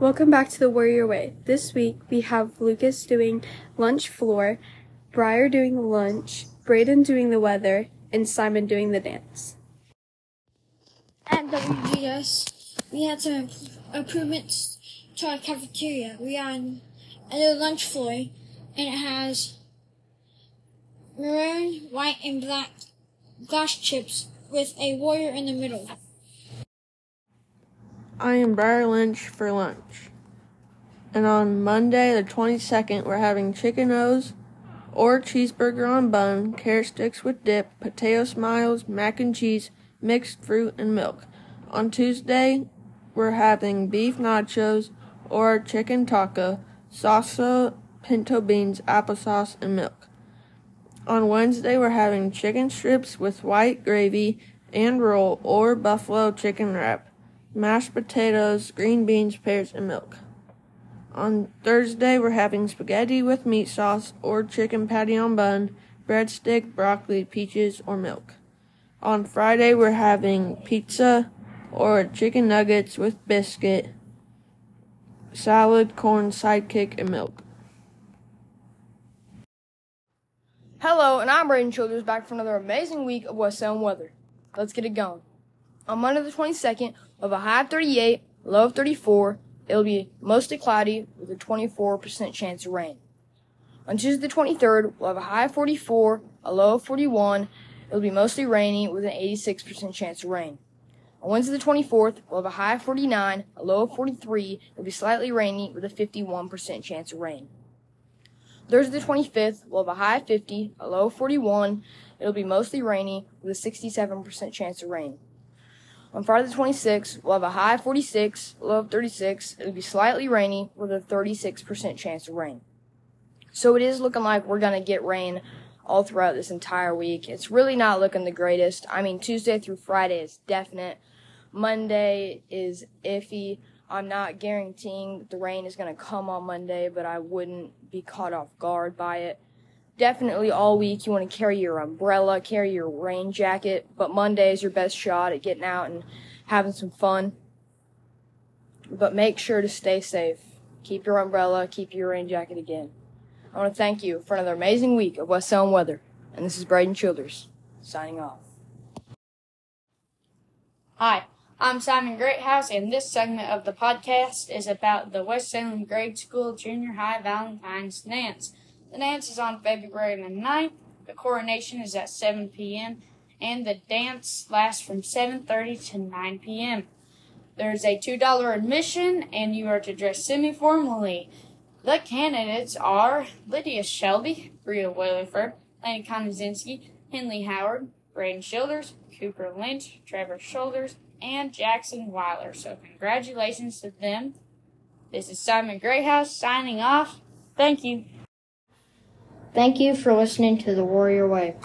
Welcome back to the Warrior Way. This week we have Lucas doing lunch floor, Briar doing lunch, Braden doing the weather, and Simon doing the dance. At WGS, we had some improvements to our cafeteria. We are on a little lunch floor, and it has maroon, white, and black glass chips with a warrior in the middle. I am Briar Lynch for lunch. And on Monday, the 22nd, we're having chicken O's or cheeseburger on bun, carrot sticks with dip, potato smiles, mac and cheese, mixed fruit, and milk. On Tuesday, we're having beef nachos or chicken taco, salsa, pinto beans, applesauce, and milk. On Wednesday, we're having chicken strips with white gravy and roll or buffalo chicken wrap mashed potatoes, green beans, pears, and milk. On Thursday, we're having spaghetti with meat sauce or chicken patty on bun, breadstick, broccoli, peaches, or milk. On Friday, we're having pizza or chicken nuggets with biscuit, salad, corn, sidekick, and milk. Hello, and I'm Braden Childers back for another amazing week of West Salem weather. Let's get it going. On Monday the 22nd, of a high of 38, low of 34, it'll be mostly cloudy with a 24% chance of rain. On Tuesday the 23rd, we'll have a high of 44, a low of 41. It'll be mostly rainy with an 86% chance of rain. On Wednesday the 24th, we'll have a high of 49, a low of 43. It'll be slightly rainy with a 51% chance of rain. Thursday the 25th, we'll have a high of 50, a low of 41. It'll be mostly rainy with a 67% chance of rain. On Friday the 26th, we'll have a high of 46, low of 36. It'll be slightly rainy with a 36% chance of rain. So it is looking like we're going to get rain all throughout this entire week. It's really not looking the greatest. I mean, Tuesday through Friday is definite. Monday is iffy. I'm not guaranteeing that the rain is going to come on Monday, but I wouldn't be caught off guard by it definitely all week you want to carry your umbrella, carry your rain jacket, but Monday is your best shot at getting out and having some fun. But make sure to stay safe. Keep your umbrella, keep your rain jacket again. I want to thank you for another amazing week of West Salem weather. And this is Braden Childers, signing off. Hi, I'm Simon Greathouse, and this segment of the podcast is about the West Salem Grade School Junior High Valentine's Dance. The dance is on February the 9th. The coronation is at 7 p.m. and the dance lasts from 7:30 to 9 p.m. There's a $2 admission and you are to dress semi-formally. The candidates are Lydia Shelby, Bria Williford, Lane Konozinski, Henley Howard, Braden Childers, Cooper Lynch, Trevor Childers, and Jackson Weiler. So congratulations to them. This is Simon Greathouse signing off. Thank you. Thank you for listening to The Warrior Way.